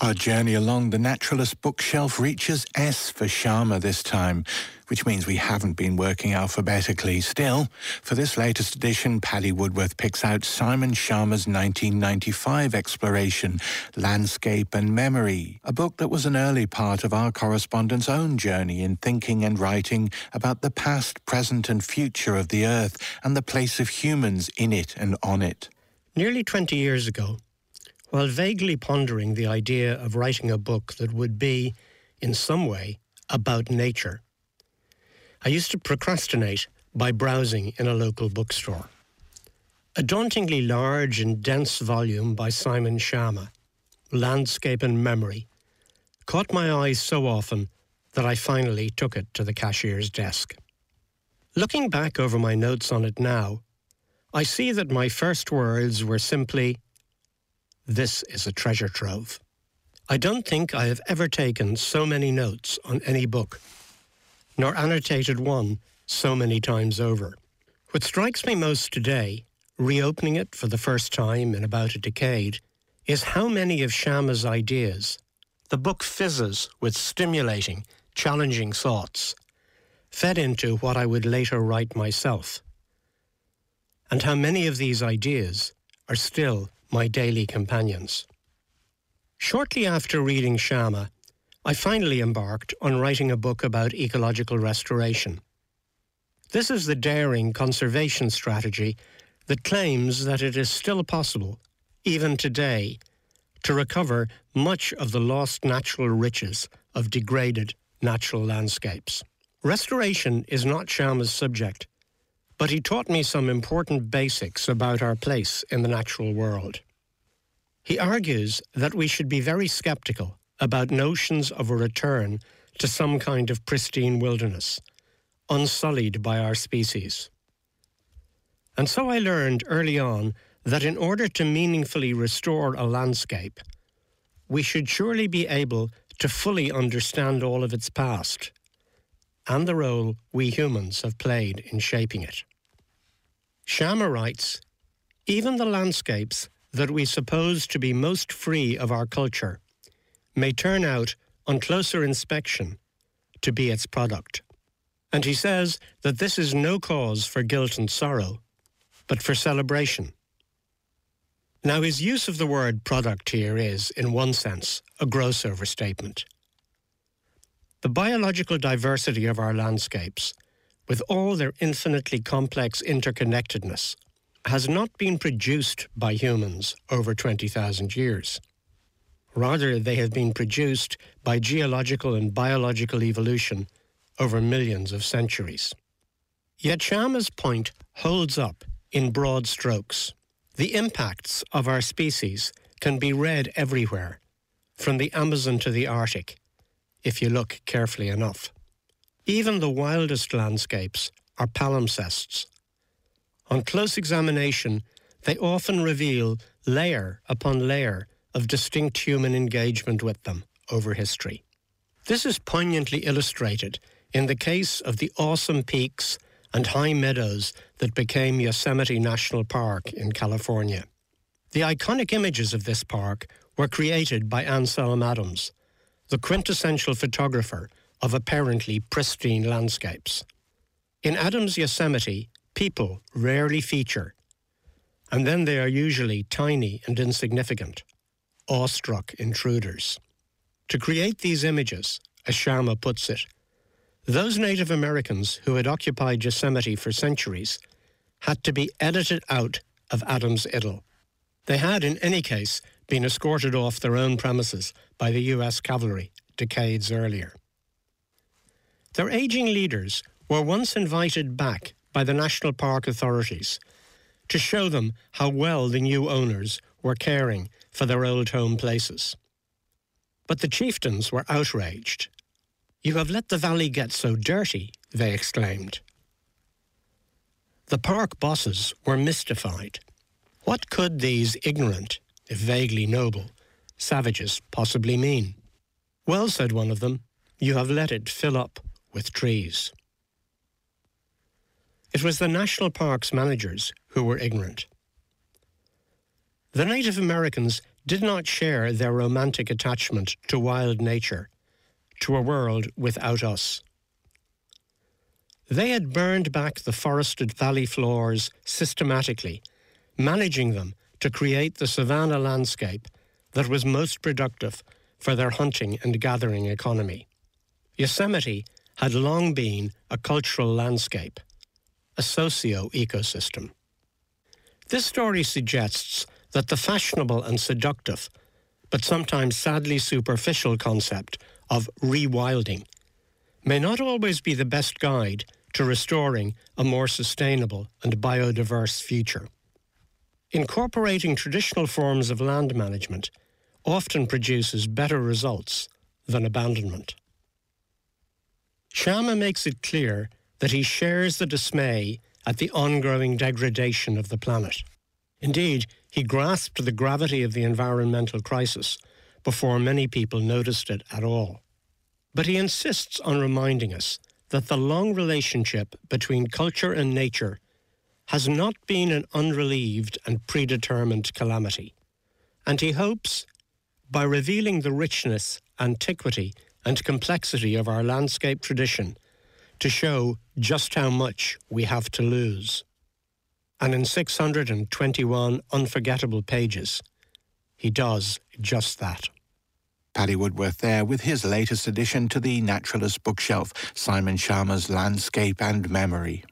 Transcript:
Our journey along the naturalist bookshelf reaches S for Schama this time, which means we haven't been working alphabetically. Still, for this latest edition, Paddy Woodworth picks out Simon Schama's 1995 exploration, Landscape and Memory, a book that was an early part of our correspondent's own journey in thinking and writing about the past, present and future of the Earth and the place of humans in it and on it. Nearly 20 years ago, while vaguely pondering the idea of writing a book that would be, in some way, about nature. I used to procrastinate by browsing in a local bookstore. A dauntingly large and dense volume by Simon Schama, Landscape and Memory, caught my eye so often that I finally took it to the cashier's desk. Looking back over my notes on it now, I see that my first words were simply this is a treasure trove. I don't think I have ever taken so many notes on any book, nor annotated one so many times over. What strikes me most today, reopening it for the first time in about a decade, is how many of Schama's ideas, the book fizzes with stimulating, challenging thoughts, fed into what I would later write myself. And how many of these ideas are still my daily companions. Shortly after reading Schama, I finally embarked on writing a book about ecological restoration. This is the daring conservation strategy that claims that it is still possible, even today, to recover much of the lost natural riches of degraded natural landscapes. Restoration is not Schama's subject, but he taught me some important basics about our place in the natural world. He argues that we should be very skeptical about notions of a return to some kind of pristine wilderness, unsullied by our species. And so I learned early on that in order to meaningfully restore a landscape, we should surely be able to fully understand all of its past and the role we humans have played in shaping it. Schama writes, even the landscapes that we suppose to be most free of our culture may turn out, on closer inspection, to be its product. And he says that this is no cause for guilt and sorrow, but for celebration. Now, his use of the word product here is, in one sense, a gross overstatement. The biological diversity of our landscapes with all their infinitely complex interconnectedness, has not been produced by humans over 20,000 years. Rather, they have been produced by geological and biological evolution over millions of centuries. Yet Schama's point holds up in broad strokes. The impacts of our species can be read everywhere, from the Amazon to the Arctic, if you look carefully enough. Even the wildest landscapes are palimpsests. On close examination, they often reveal layer upon layer of distinct human engagement with them over history. This is poignantly illustrated in the case of the awesome peaks and high meadows that became Yosemite National Park in California. The iconic images of this park were created by Ansel Adams, the quintessential photographer of apparently pristine landscapes. In Adams Yosemite, people rarely feature, and then they are usually tiny and insignificant, awestruck intruders. To create these images, as Schama puts it, those Native Americans who had occupied Yosemite for centuries had to be edited out of Adams' idyll. They had, in any case, been escorted off their own premises by the US cavalry decades earlier. Their aging leaders were once invited back by the national park authorities to show them how well the new owners were caring for their old home places. But the chieftains were outraged. You have let the valley get so dirty, they exclaimed. The park bosses were mystified. What could these ignorant, if vaguely noble, savages possibly mean? Well, said one of them, you have let it fill up with trees. It was the national parks managers who were ignorant. The Native Americans did not share their romantic attachment to wild nature, to a world without us. They had burned back the forested valley floors systematically, managing them to create the savanna landscape that was most productive for their hunting and gathering economy. Yosemite had long been a cultural landscape, a socio-ecosystem. This story suggests that the fashionable and seductive, but sometimes sadly superficial concept of rewilding may not always be the best guide to restoring a more sustainable and biodiverse future. Incorporating traditional forms of land management often produces better results than abandonment. Schama makes it clear that he shares the dismay at the ongoing degradation of the planet. Indeed, he grasped the gravity of the environmental crisis before many people noticed it at all. But he insists on reminding us that the long relationship between culture and nature has not been an unrelieved and predetermined calamity. And he hopes, by revealing the richness, antiquity, and complexity of our landscape tradition, to show just how much we have to lose. And in 621 unforgettable pages, he does just that. Paddy Woodworth there with his latest addition to the Naturalist bookshelf, Simon Schama's Landscape and Memory.